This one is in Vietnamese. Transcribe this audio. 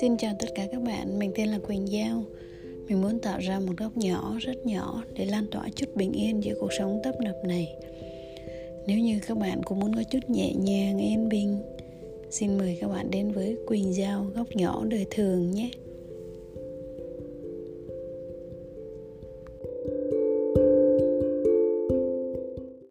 Xin chào tất cả các bạn, mình tên là Quỳnh Giao. Mình muốn tạo ra một góc nhỏ, rất nhỏ Để lan tỏa chút bình yên giữa cuộc sống tấp nập này. Nếu như các bạn cũng muốn có chút nhẹ nhàng, yên bình Xin mời các bạn đến với Quỳnh Giao góc nhỏ đời thường nhé.